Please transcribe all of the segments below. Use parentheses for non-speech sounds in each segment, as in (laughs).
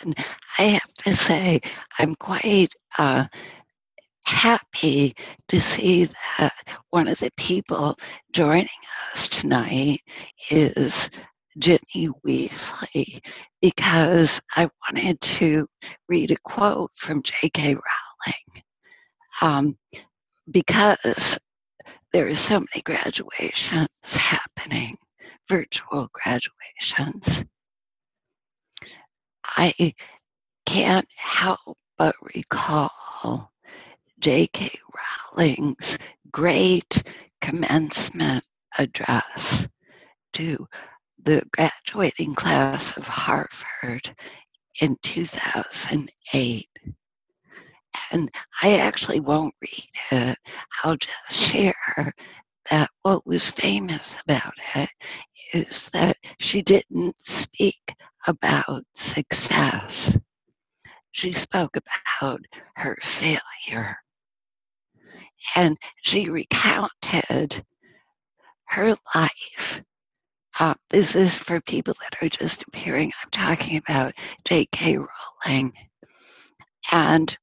And I have to say, I'm quite uh, happy to see that one of the people joining us tonight is Ginny Weasley, because I wanted to read a quote from J.K. Rowling. Um, because there are so many graduations happening, virtual graduations. I can't help but recall J.K. Rowling's great commencement address to the graduating class of Harvard in 2008. And I actually won't read it. I'll just share that what was famous about it is that she didn't speak about success. She spoke about her failure. And she recounted her life. Uh, this is for people that are just appearing. I'm talking about J.K. Rowling. And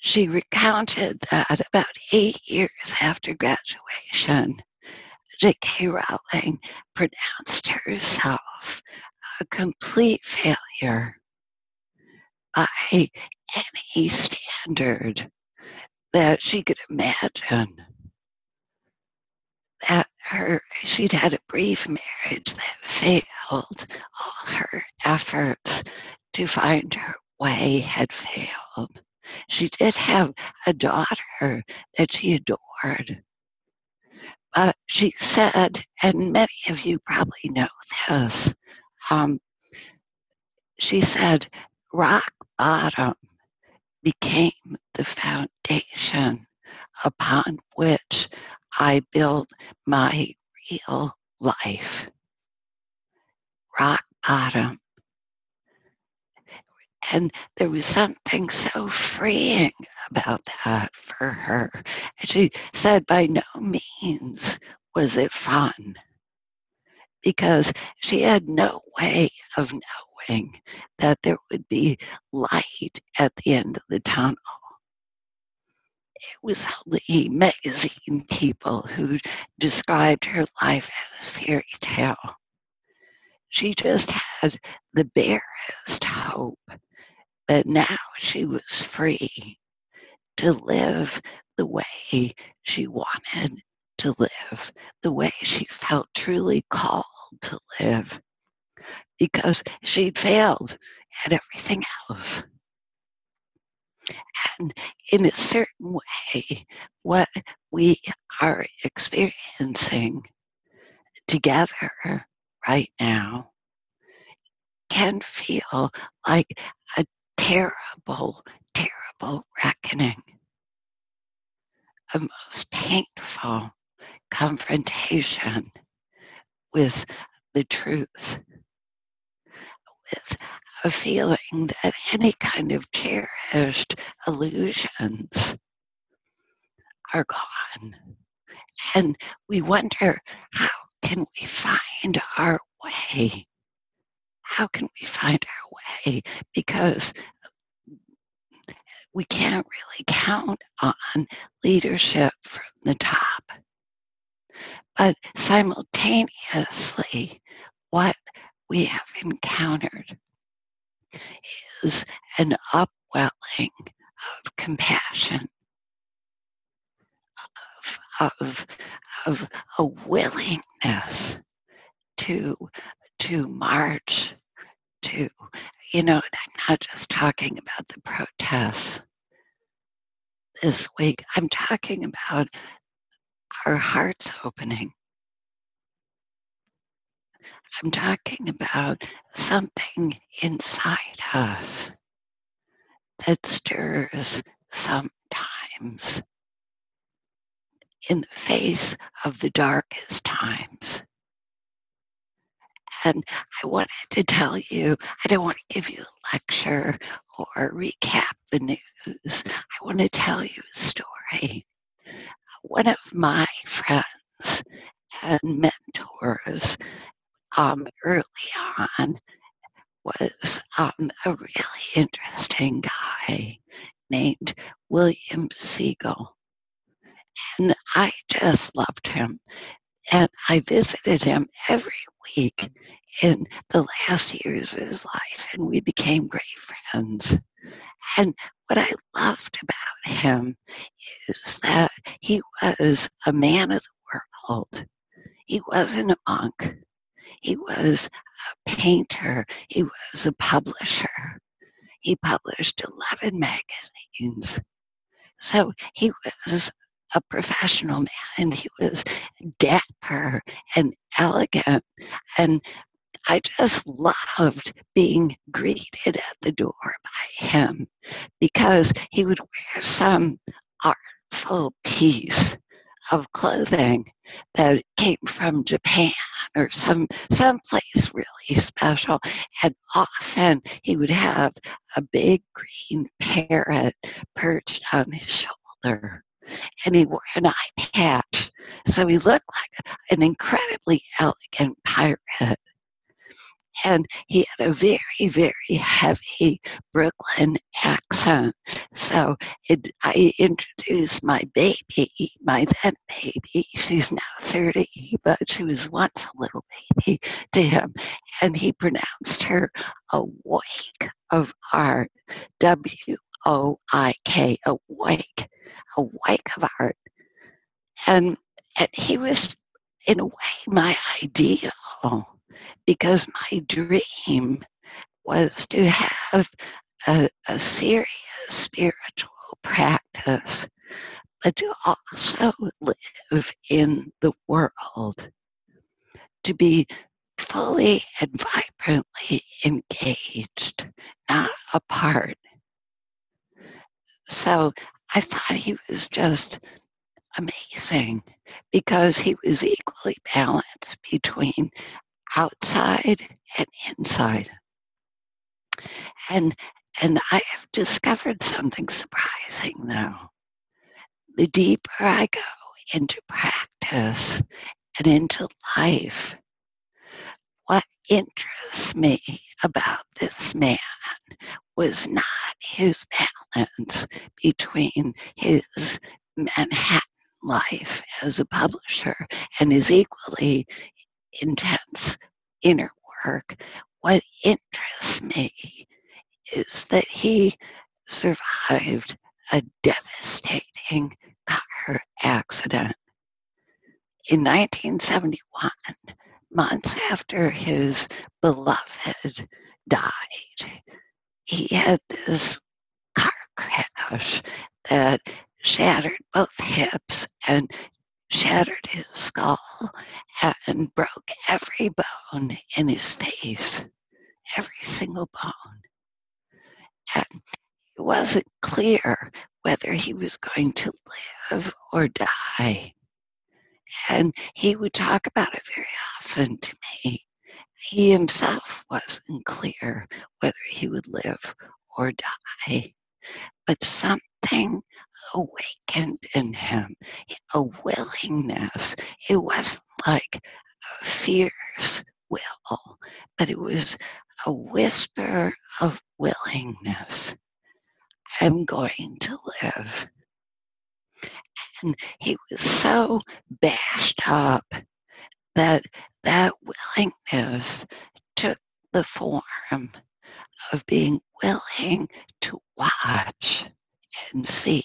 she recounted that about eight years after graduation, J.K. Rowling pronounced herself a complete failure by any standard that she could imagine. That her she'd had a brief marriage that failed. All her efforts to find her way had failed. She did have a daughter that she adored. But she said, and many of you probably know this, um, she said, rock bottom became the foundation upon which I built my real life. Rock bottom and there was something so freeing about that for her. And she said, by no means was it fun because she had no way of knowing that there would be light at the end of the tunnel. It was the magazine people who described her life as a fairy tale. She just had the barest hope that now she was free to live the way she wanted to live, the way she felt truly called to live, because she'd failed at everything else. And in a certain way, what we are experiencing together right now can feel like a terrible, terrible reckoning, a most painful confrontation with the truth, with a feeling that any kind of cherished illusions are gone. And we wonder how can we find our way? How can we find our way? Because we can't really count on leadership from the top. But simultaneously, what we have encountered is an upwelling of compassion, of, of, of a willingness to, to march to, you know, I'm not just talking about the protests this week. I'm talking about our hearts opening. I'm talking about something inside us that stirs sometimes in the face of the darkest times. And I wanted to tell you, I don't want to give you a lecture or recap the news. I want to tell you a story. One of my friends and mentors um, early on was um, a really interesting guy named William Segal. And I just loved him. And I visited him every week in the last years of his life, and we became great friends. And what I loved about him is that he was a man of the world. He wasn't a monk. He was a painter. He was a publisher. He published 11 magazines. So he was a professional man and he was dapper and elegant. And I just loved being greeted at the door by him because he would wear some artful piece of clothing that came from Japan or some some place really special. And often he would have a big green parrot perched on his shoulder. And he wore an eye patch. So he looked like an incredibly elegant pirate and he had a very, very heavy Brooklyn accent. So it, I introduced my baby, my then baby, she's now 30, but she was once a little baby, to him. And he pronounced her a wake of art, W O I K, a a wake of art. And, and he was, in a way, my ideal because my dream was to have a, a serious spiritual practice, but to also live in the world, to be fully and vibrantly engaged, not apart. So I thought he was just amazing because he was equally balanced between outside and inside. And and I have discovered something surprising though. The deeper I go into practice and into life, what interests me about this man was not his balance between his Manhattan life as a publisher and his equally intense inner work, what interests me is that he survived a devastating car accident. In 1971, months after his beloved died, he had this car crash that shattered both hips and shattered his skull and broke every bone in his face, every single bone. And it wasn't clear whether he was going to live or die. And he would talk about it very often to me. He himself wasn't clear whether he would live or die. But something awakened in him a willingness. It wasn't like a fierce will, but it was a whisper of willingness. I'm going to live. And he was so bashed up that that willingness took the form of being willing to watch and see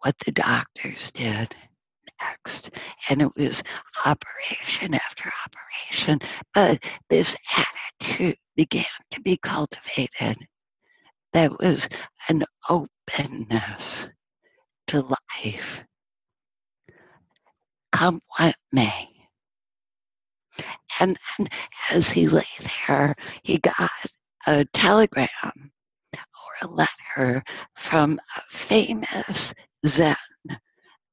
what the doctors did next. And it was operation after operation. But this attitude began to be cultivated. There was an openness to life. Come what may. And then as he lay there, he got a telegram or a letter from a famous Zen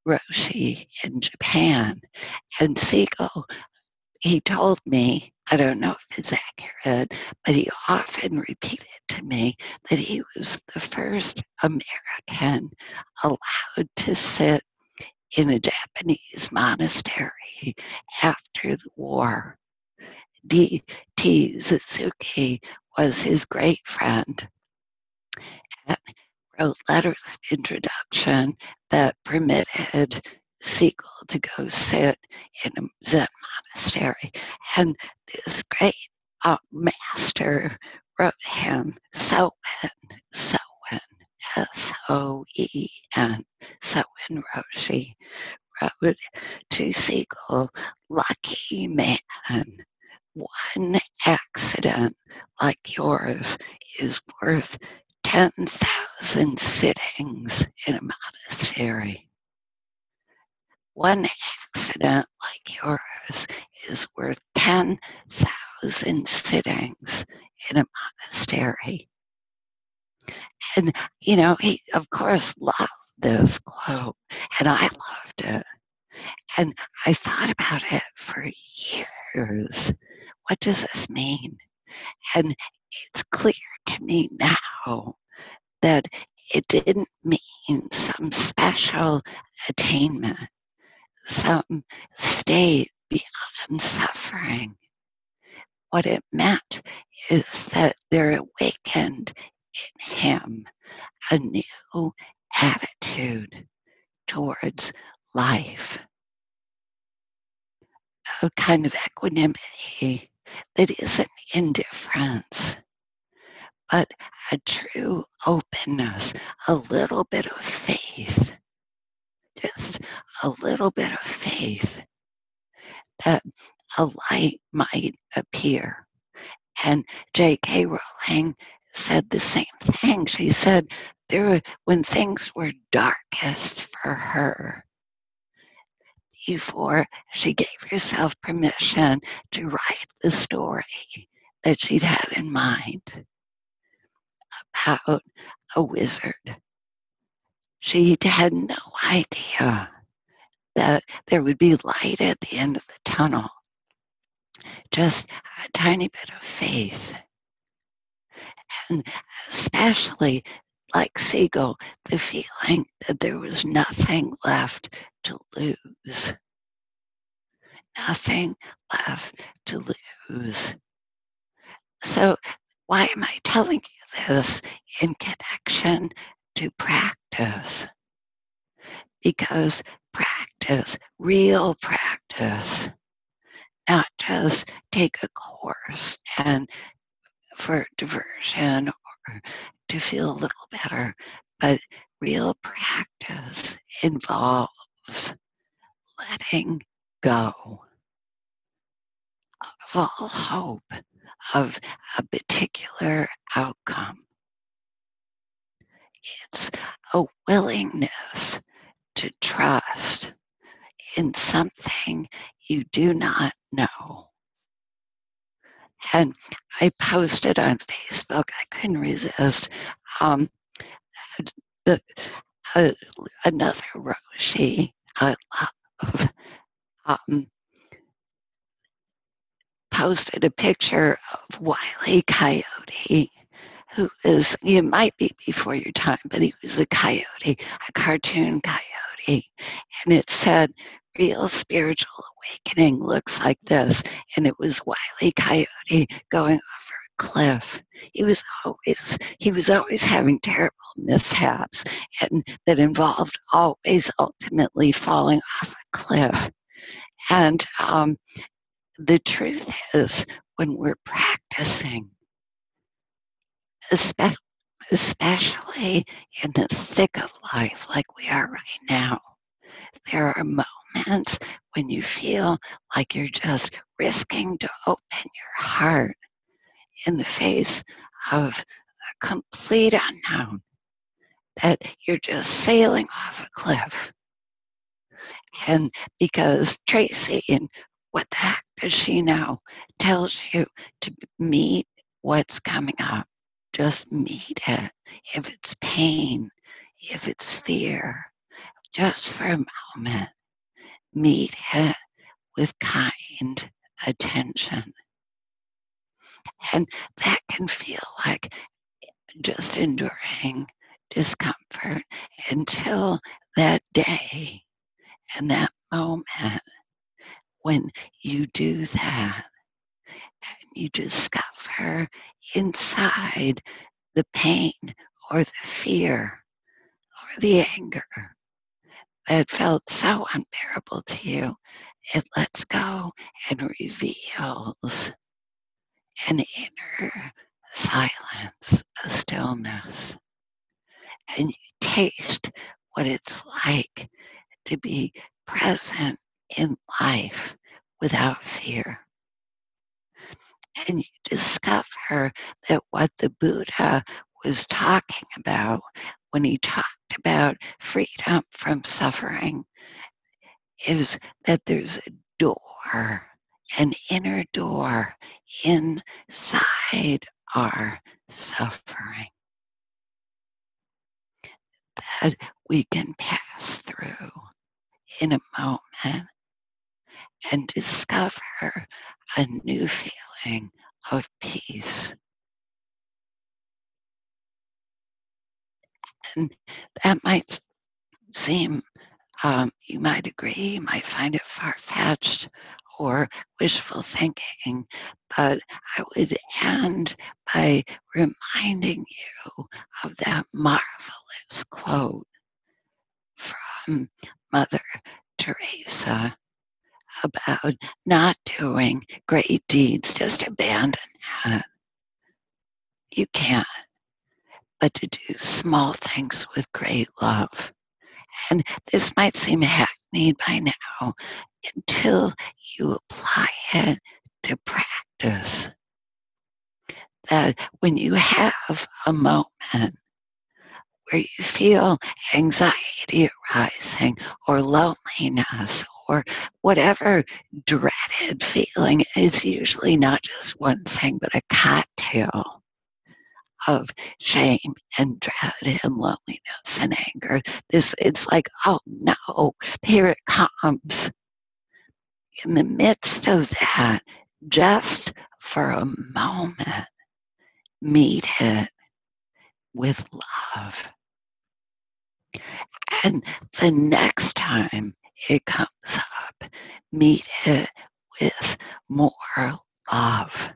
Roshi in Japan. And Segal, he told me, I don't know if it's accurate, but he often repeated to me that he was the first American allowed to sit in a Japanese monastery after the war. D.T. Suzuki was his great friend and wrote letters of introduction that permitted Segal to go sit in a Zen monastery. And this great uh, master wrote him Soen, Soen, S O E N, Soen Roshi, wrote to Segal, lucky man. One accident like yours is worth 10,000 sittings in a monastery. One accident like yours is worth 10,000 sittings in a monastery. And, you know, he, of course, loved this quote, and I loved it. And I thought about it for years. What does this mean? And it's clear to me now that it didn't mean some special attainment some state beyond suffering. What it meant is that there awakened in him a new attitude towards life, a kind of equanimity that isn't indifference, but a true openness, a little bit of faith just a little bit of faith that a light might appear. And J.K. Rowling said the same thing. She said there when things were darkest for her, before she gave herself permission to write the story that she'd had in mind about a wizard she had no idea that there would be light at the end of the tunnel. Just a tiny bit of faith. And especially like Segal, the feeling that there was nothing left to lose. Nothing left to lose. So, why am I telling you this in connection to practice. Because practice, real practice, not just take a course and for diversion or to feel a little better, but real practice involves letting go of all hope of a particular outcome. It's a willingness to trust in something you do not know. And I posted on Facebook, I couldn't resist, um, the, uh, another Roshi I love um, posted a picture of Wiley Coyote who is, you might be before your time, but he was a coyote, a cartoon coyote. And it said, real spiritual awakening looks like this. And it was Wiley Coyote going over a cliff. He was always, he was always having terrible mishaps and that involved always ultimately falling off a cliff. And um, the truth is, when we're practicing, especially in the thick of life like we are right now. There are moments when you feel like you're just risking to open your heart in the face of a complete unknown, that you're just sailing off a cliff. And because Tracy, and what the heck does she know, tells you to meet what's coming up just meet it. If it's pain, if it's fear, just for a moment, meet it with kind attention. And that can feel like just enduring discomfort until that day and that moment when you do that you discover inside the pain or the fear or the anger that felt so unbearable to you, it lets go and reveals an inner silence, a stillness. And you taste what it's like to be present in life without fear. And you discover that what the Buddha was talking about when he talked about freedom from suffering is that there's a door, an inner door inside our suffering that we can pass through in a moment and discover a new feeling of peace. And that might seem, um, you might agree, you might find it far fetched or wishful thinking, but I would end by reminding you of that marvelous quote from Mother Teresa about not doing great deeds, just abandon that. You can't, but to do small things with great love. And this might seem hackneyed by now until you apply it to practice. That when you have a moment where you feel anxiety arising or loneliness or whatever dreaded feeling is usually not just one thing, but a cocktail of shame and dread and loneliness and anger. This it's like, oh no, here it comes. In the midst of that, just for a moment, meet it with love. And the next time it comes up, meet it with more love.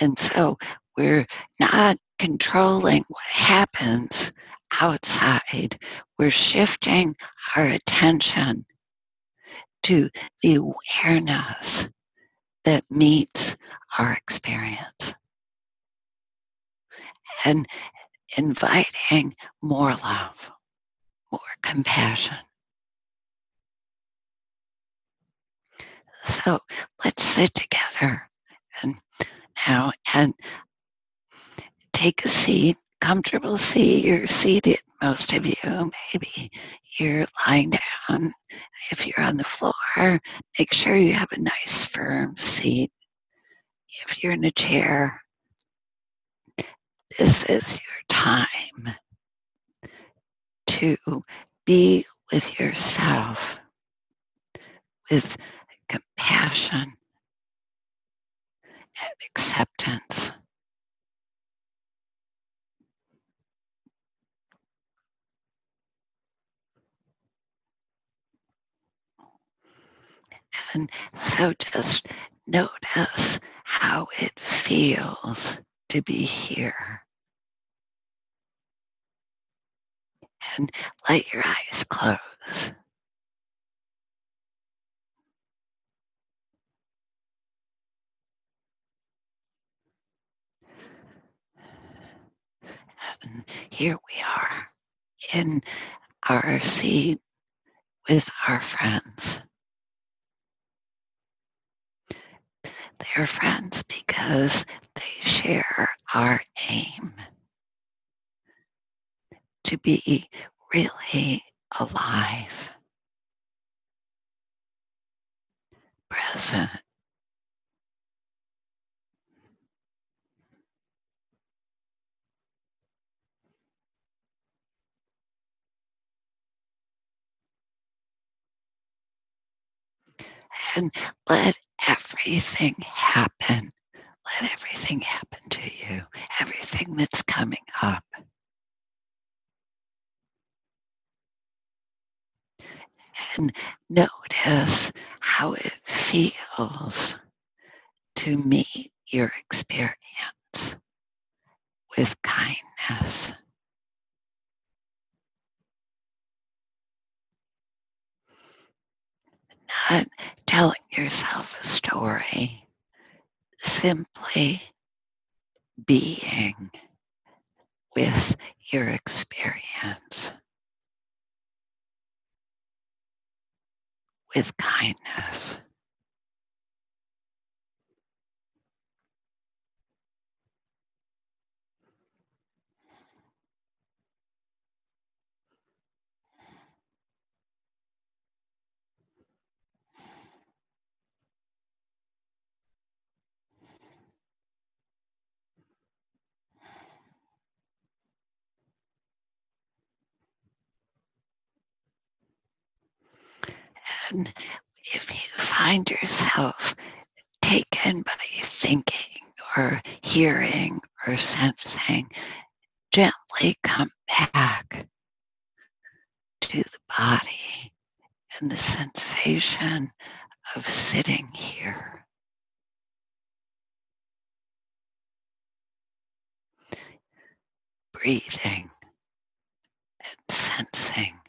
And so we're not controlling what happens outside. We're shifting our attention to the awareness that meets our experience. And inviting more love, compassion. So let's sit together and now and take a seat, comfortable seat. You're seated, most of you. Maybe you're lying down. If you're on the floor, make sure you have a nice firm seat. If you're in a chair, this is your time to be with yourself with compassion and acceptance. And so just notice how it feels to be here. And let your eyes close. And here we are in our seat with our friends. They're friends because they share our aim to be really alive, present. And let everything happen. Let everything happen to you, everything that's coming up. And notice how it feels to meet your experience with kindness. Not telling yourself a story, simply being with your experience with kindness. If you find yourself taken by thinking or hearing or sensing, gently come back to the body and the sensation of sitting here. Breathing and sensing.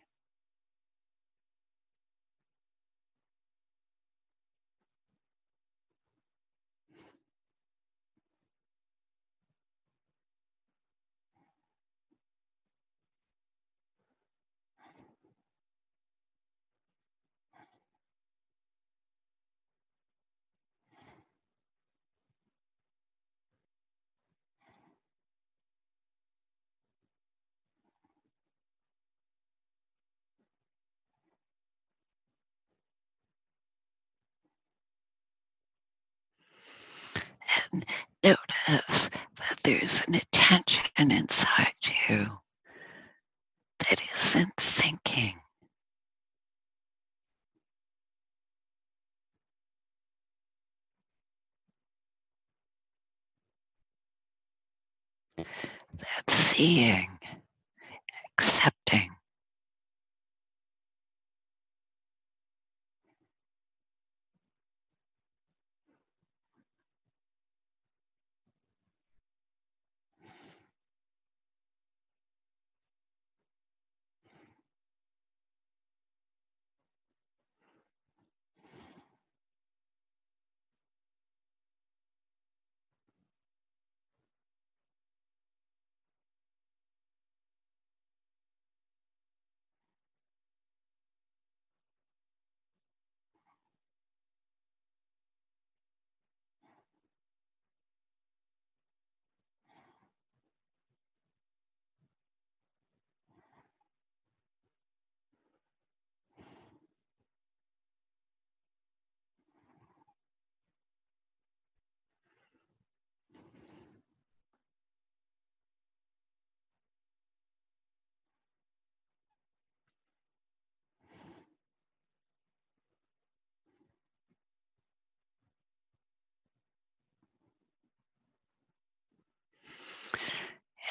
Notice that there's an attention inside you that isn't thinking. That's seeing, accepting.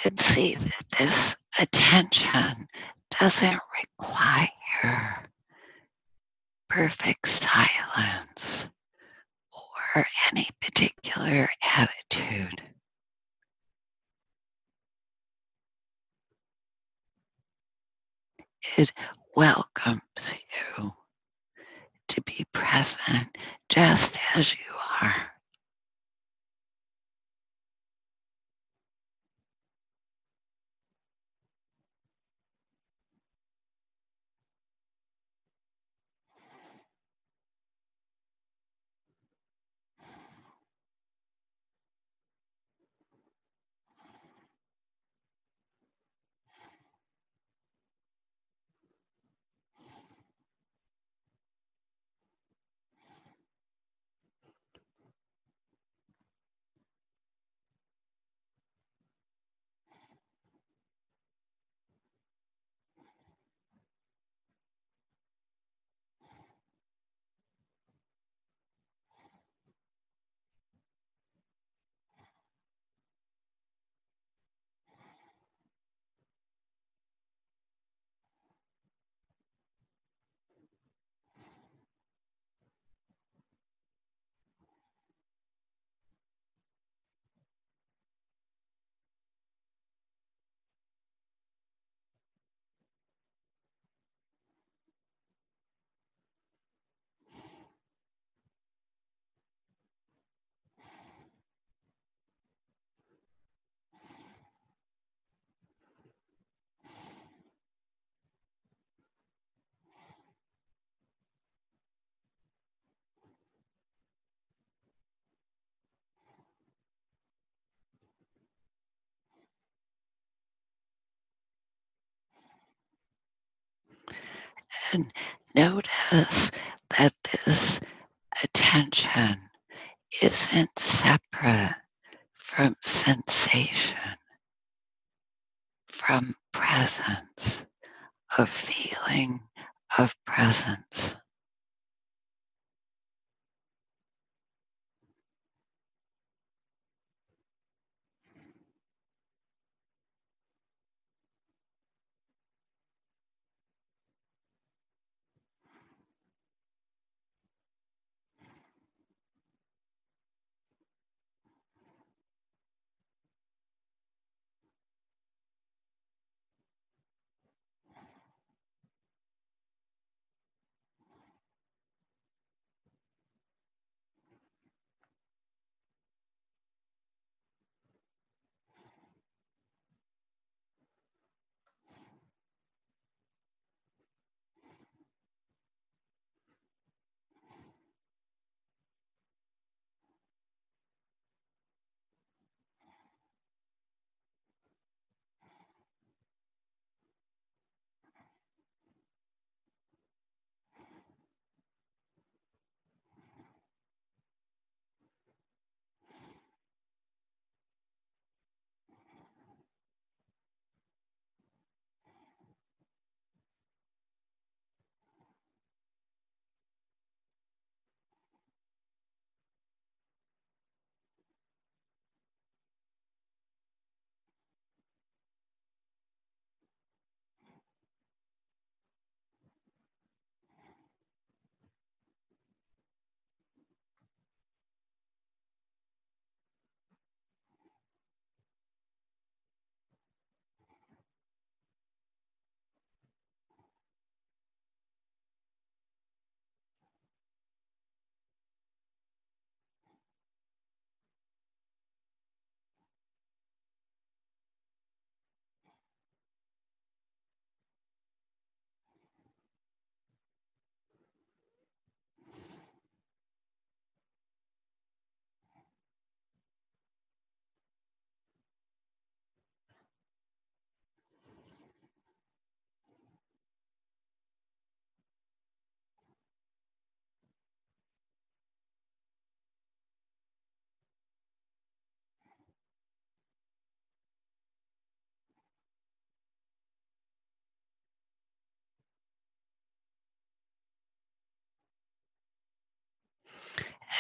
And see that this attention doesn't require perfect silence or any particular attitude. It welcomes you to be present just as you are. And notice that this attention isn't separate from sensation, from presence, of feeling of presence.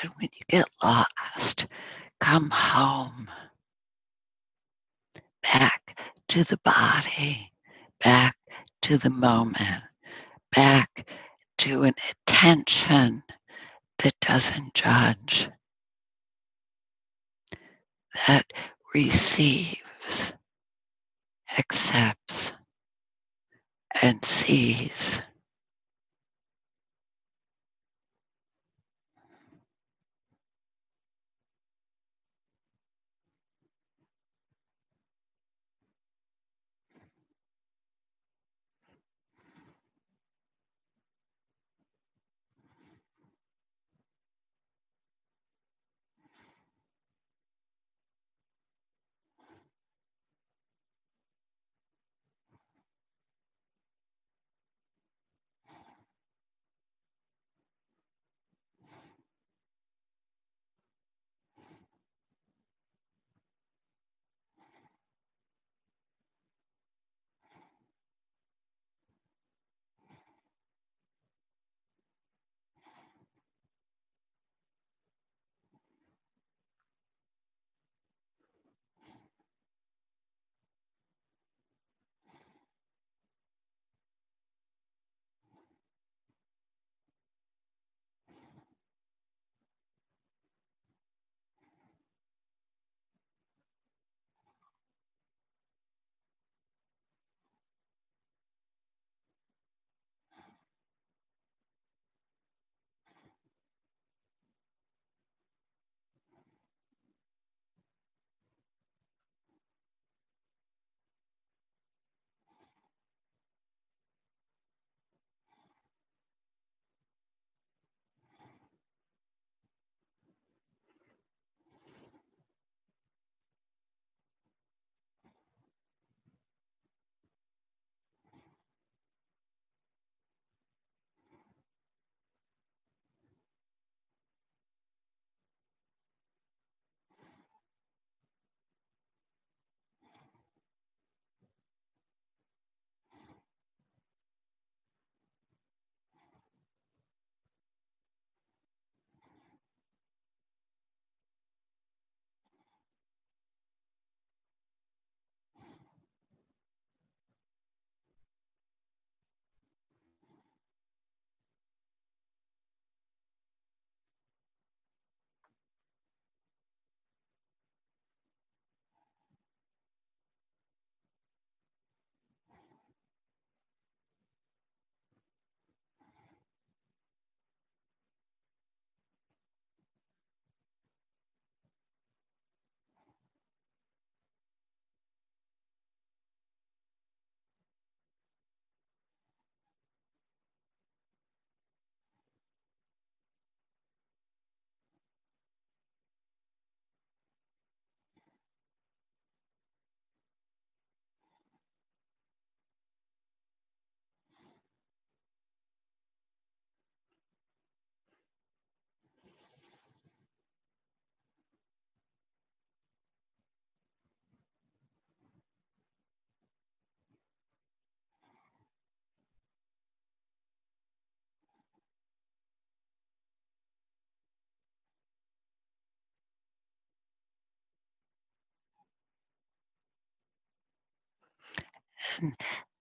And when you get lost, come home. Back to the body, back to the moment, back to an attention that doesn't judge, that receives, accepts, and sees.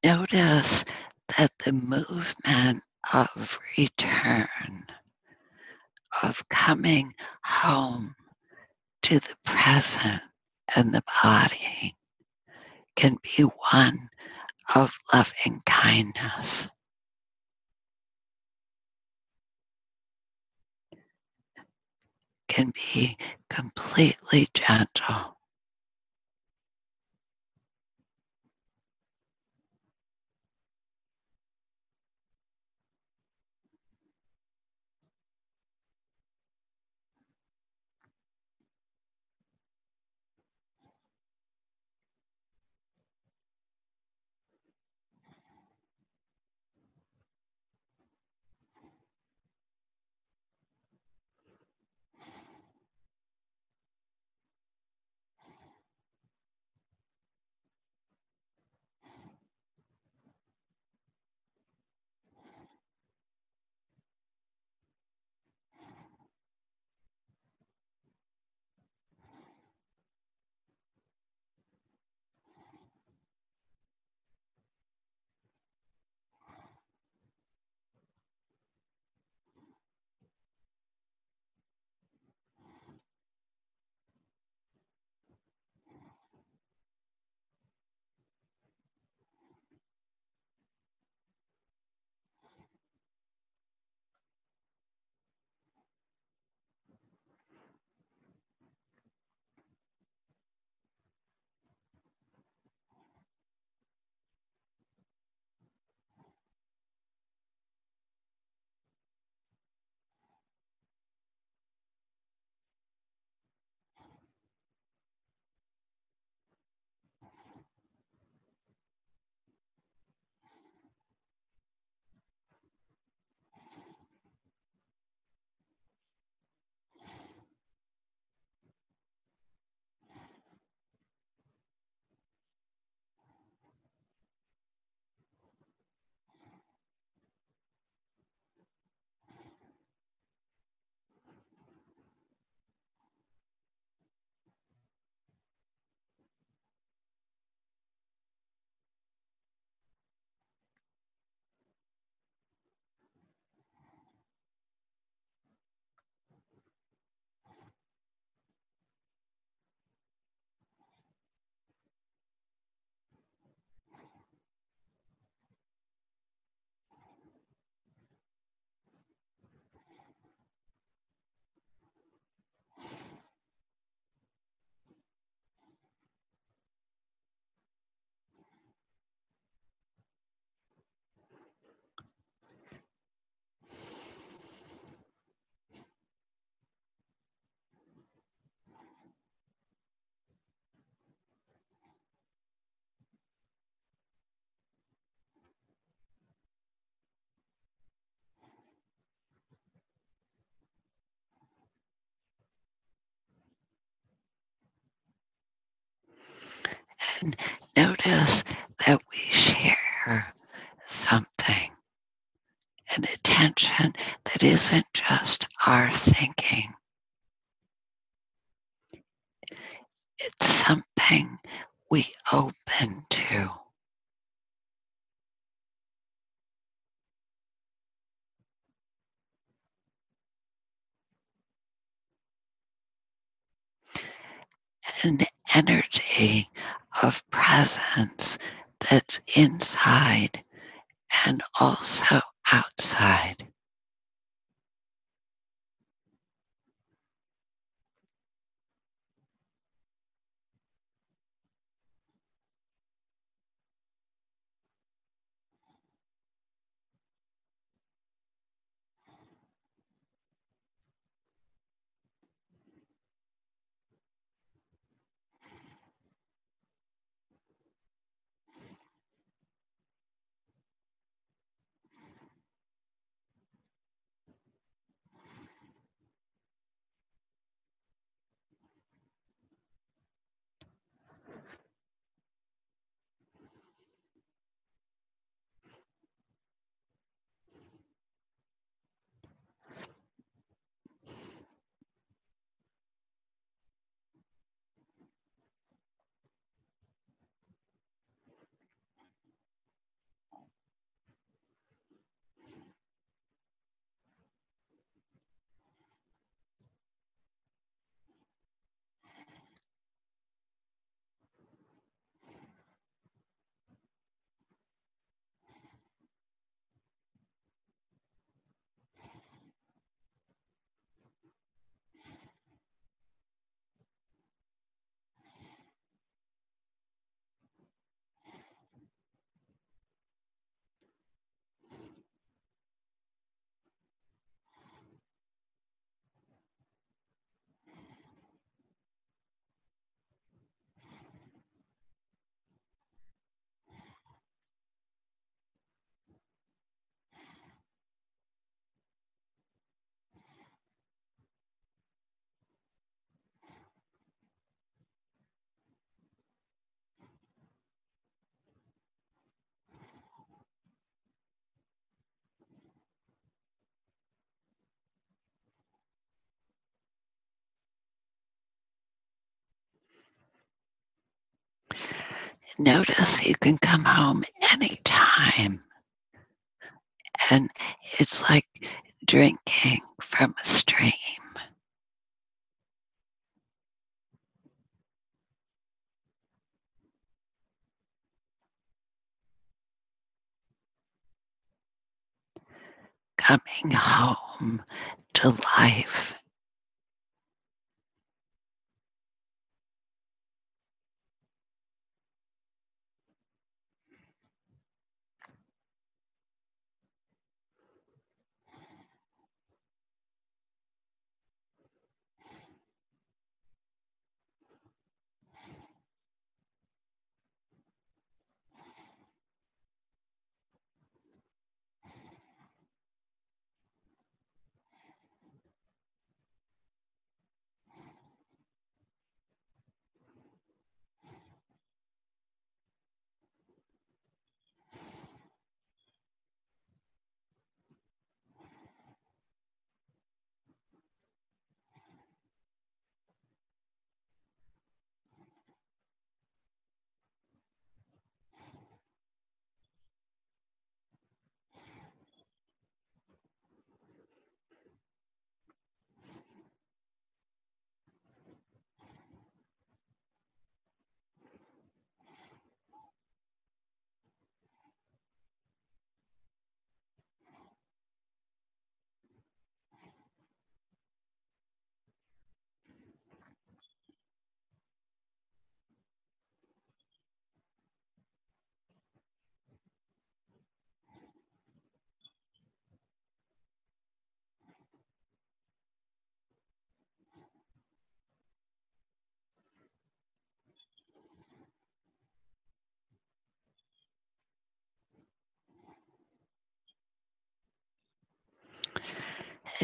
Notice that the movement of return, of coming home to the present and the body, can be one of loving kindness. Can be completely gentle. And notice that we share something, an attention that isn't just our thinking. It's something we open to. An energy of presence that's inside and also outside. Notice you can come home anytime. And it's like drinking from a stream. Coming home to life.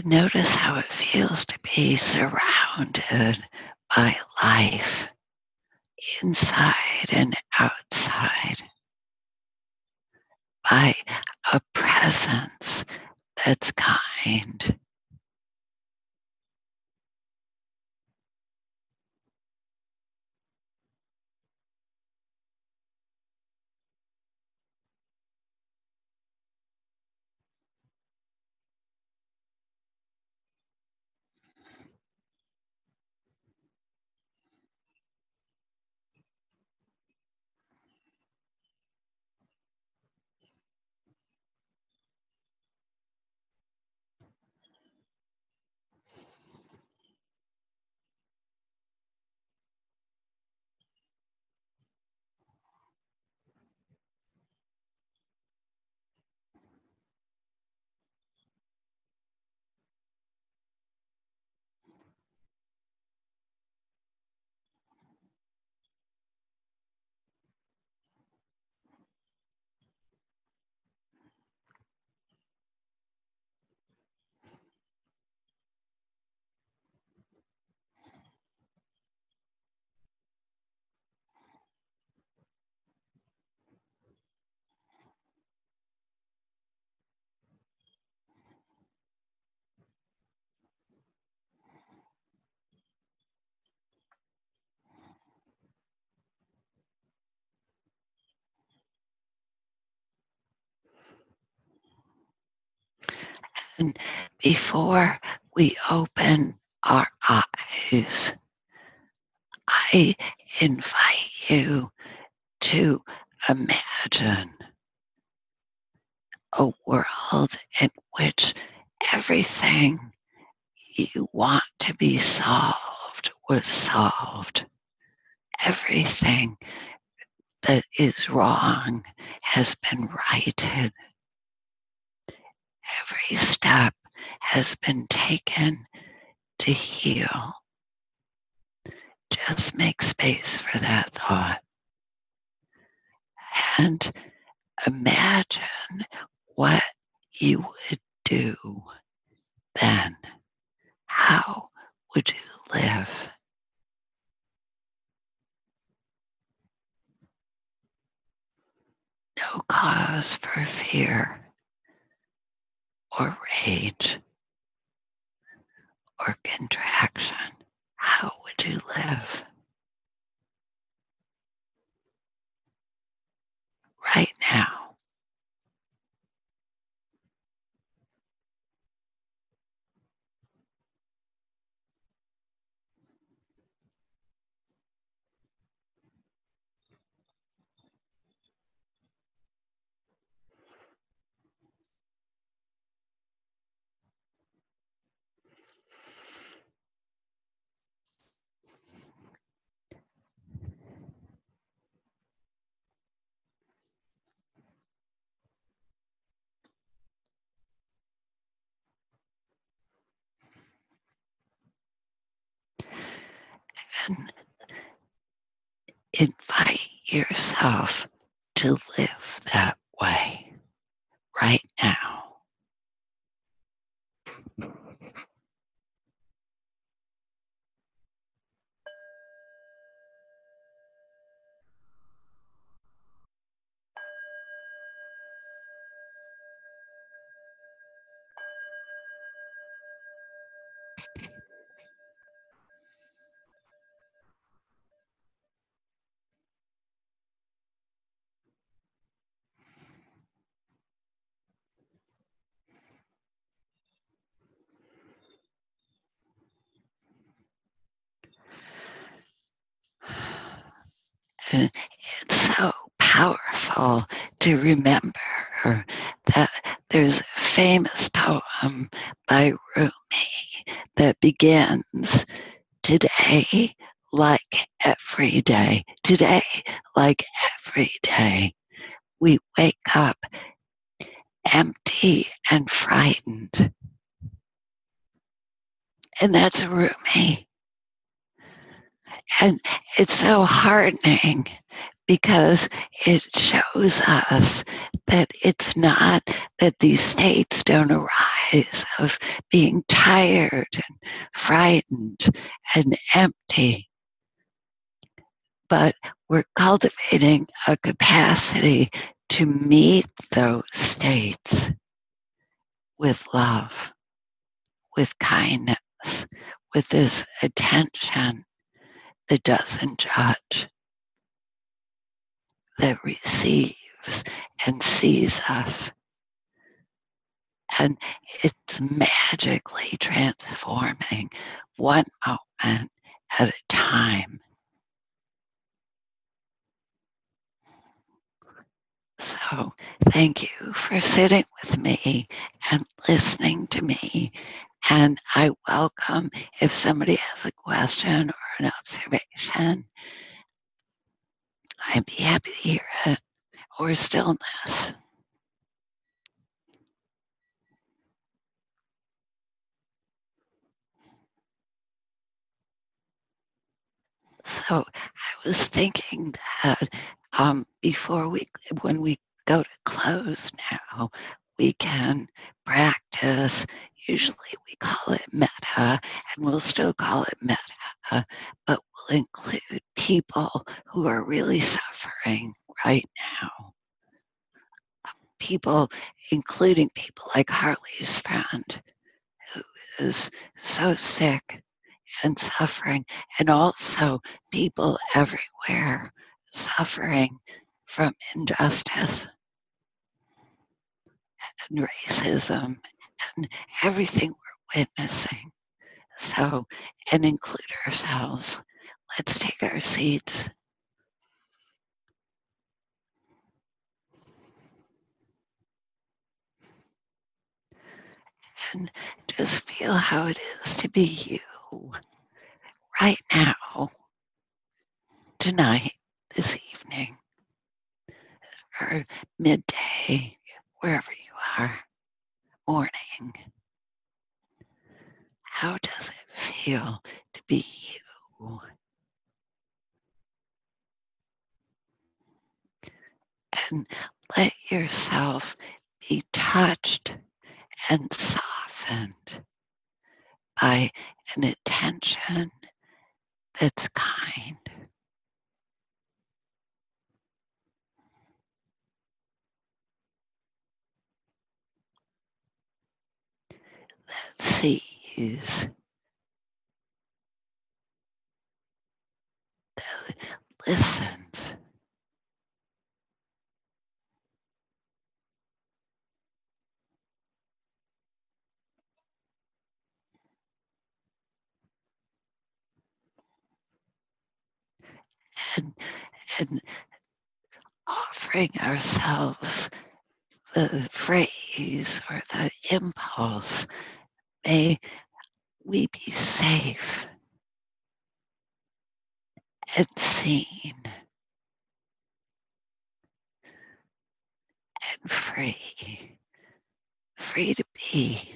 Notice how it feels to be surrounded by life inside and outside, by a presence that's kind. Before we open our eyes, I invite you to imagine a world in which everything you want to be solved was solved. Everything that is wrong has been righted. Every step has been taken to heal. Just make space for that thought. And imagine what you would do then. How would you live? No cause for fear or rage or contraction. How would you live? And (laughs) invite yourself to live that way right now. Powerful to remember that there's a famous poem by Rumi that begins today like every day. Today, like every day, we wake up empty and frightened. And that's Rumi. And it's so heartening because it shows us that it's not that these states don't arise of being tired and frightened and empty, but we're cultivating a capacity to meet those states with love, with kindness, with this attention that doesn't judge, that receives and sees us. And it's magically transforming one moment at a time. So, thank you for sitting with me and listening to me. And I welcome if somebody has a question or an observation, I'd be happy to hear it, or stillness. So I was thinking that um, before we, when we go to close now, we can practice. Usually we call it metta, and we'll still call it metta, but we'll include people who are really suffering right now. People, including people like Harley's friend, who is so sick and suffering, and also people everywhere suffering from injustice and racism and everything we're witnessing. So, and include ourselves. Let's take our seats. And just feel how it is to be you right now, tonight, this evening, or midday, wherever you are, morning. How does it feel to be you? And let yourself be touched and softened by an attention that's kind. That sees, that listens. And, and offering ourselves the phrase or the impulse, may we be safe and seen and free, free to be.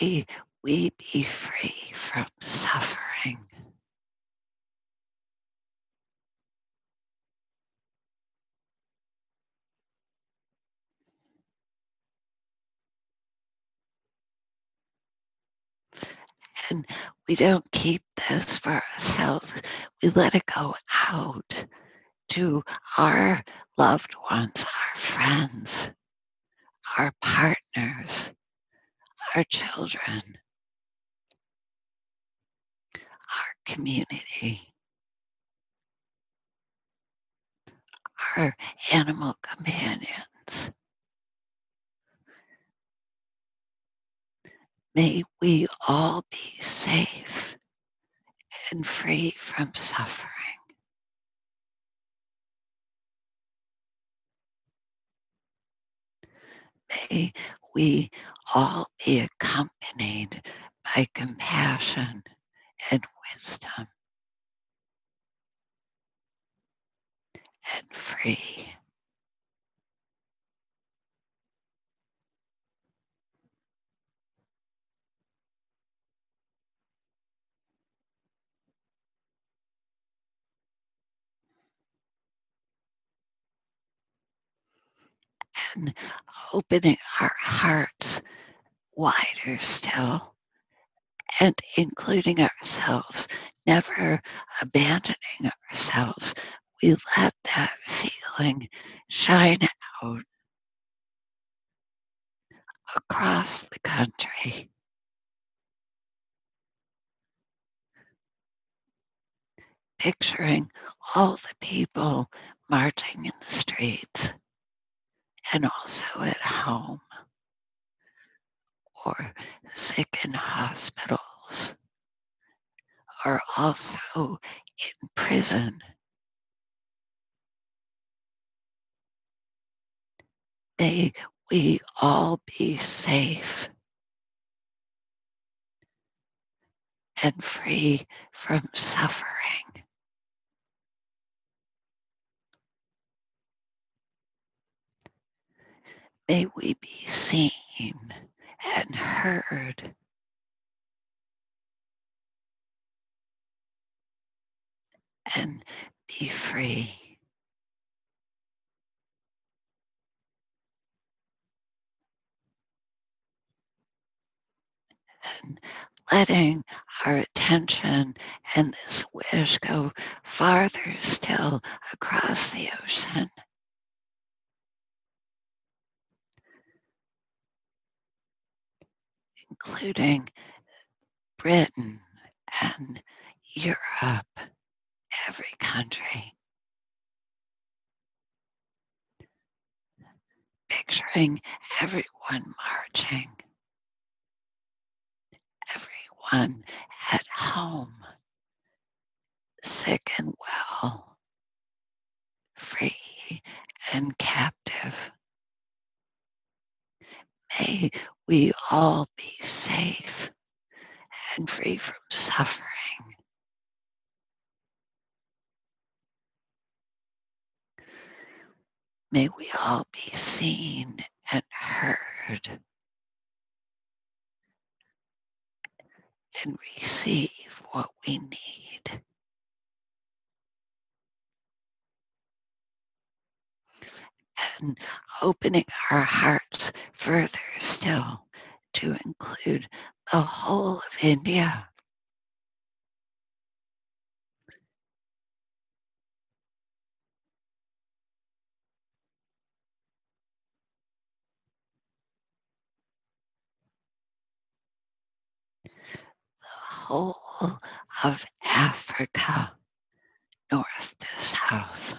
May we be free from suffering. And we don't keep this for ourselves. We let it go out to our loved ones, our friends, our partners, our children, our community, our animal companions. May we all be safe and free from suffering. May we all be accompanied by compassion and wisdom and free. And opening our hearts wider still and including ourselves, never abandoning ourselves. We let that feeling shine out across the country. Picturing all the people marching in the streets and also at home or sick in hospitals are also in prison. May we all be safe and free from suffering. May we be seen and heard. And be free. And letting our attention and this wish go farther still across the ocean. Including Britain and Europe, every country. Picturing everyone marching, everyone at home, sick and well, free and captive. May we all be safe and free from suffering. May we all be seen and heard and receive what we need. And opening our hearts further still to include the whole of India. The whole of Africa, north to south.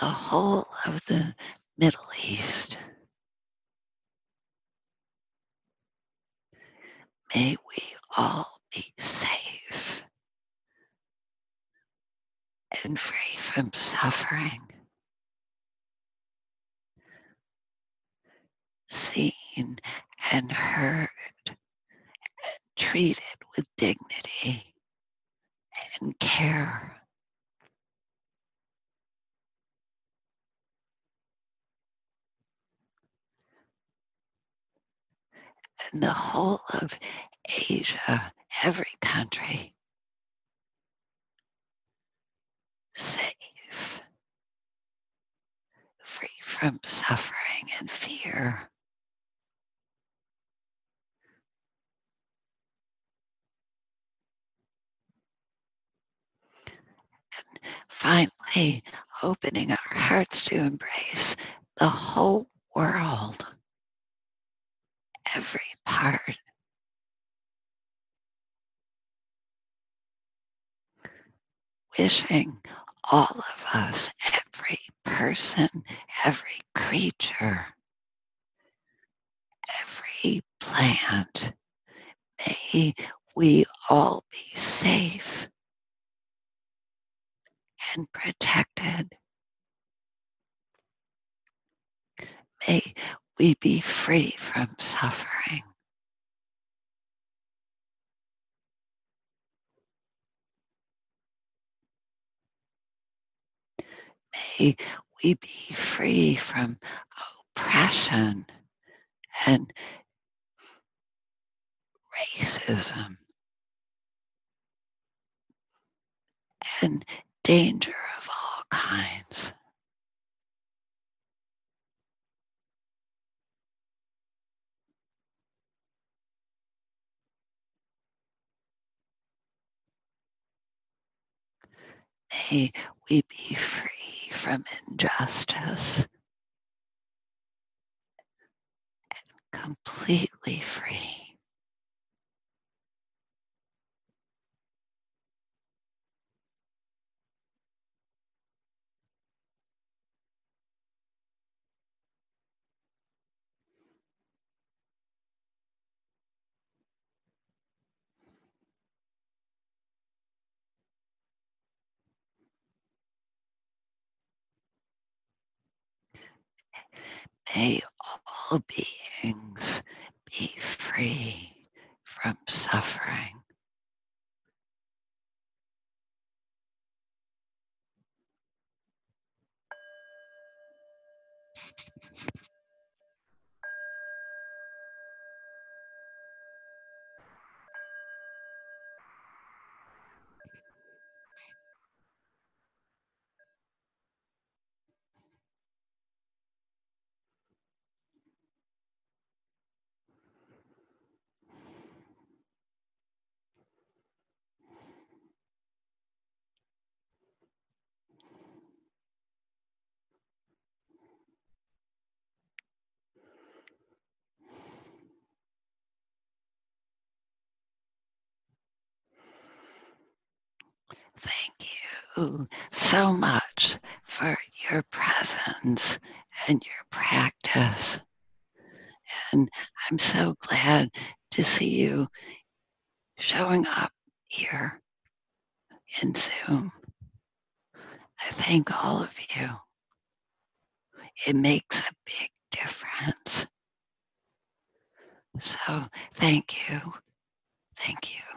The whole of the Middle East. May we all be safe and free from suffering, seen and heard, and treated with dignity and care. In the whole of Asia, every country, safe, free from suffering and fear. And finally, opening our hearts to embrace the whole world, every part. Wishing all of us, every person, every creature, every plant, may we all be safe and protected. May we be free from suffering. May we be free from oppression and racism and danger of all kinds. May we be free from injustice and completely free. May all beings be free from suffering. Thank so much for your presence and your practice. And I'm so glad to see you showing up here in Zoom. I thank all of you. It makes a big difference. So thank you. Thank you.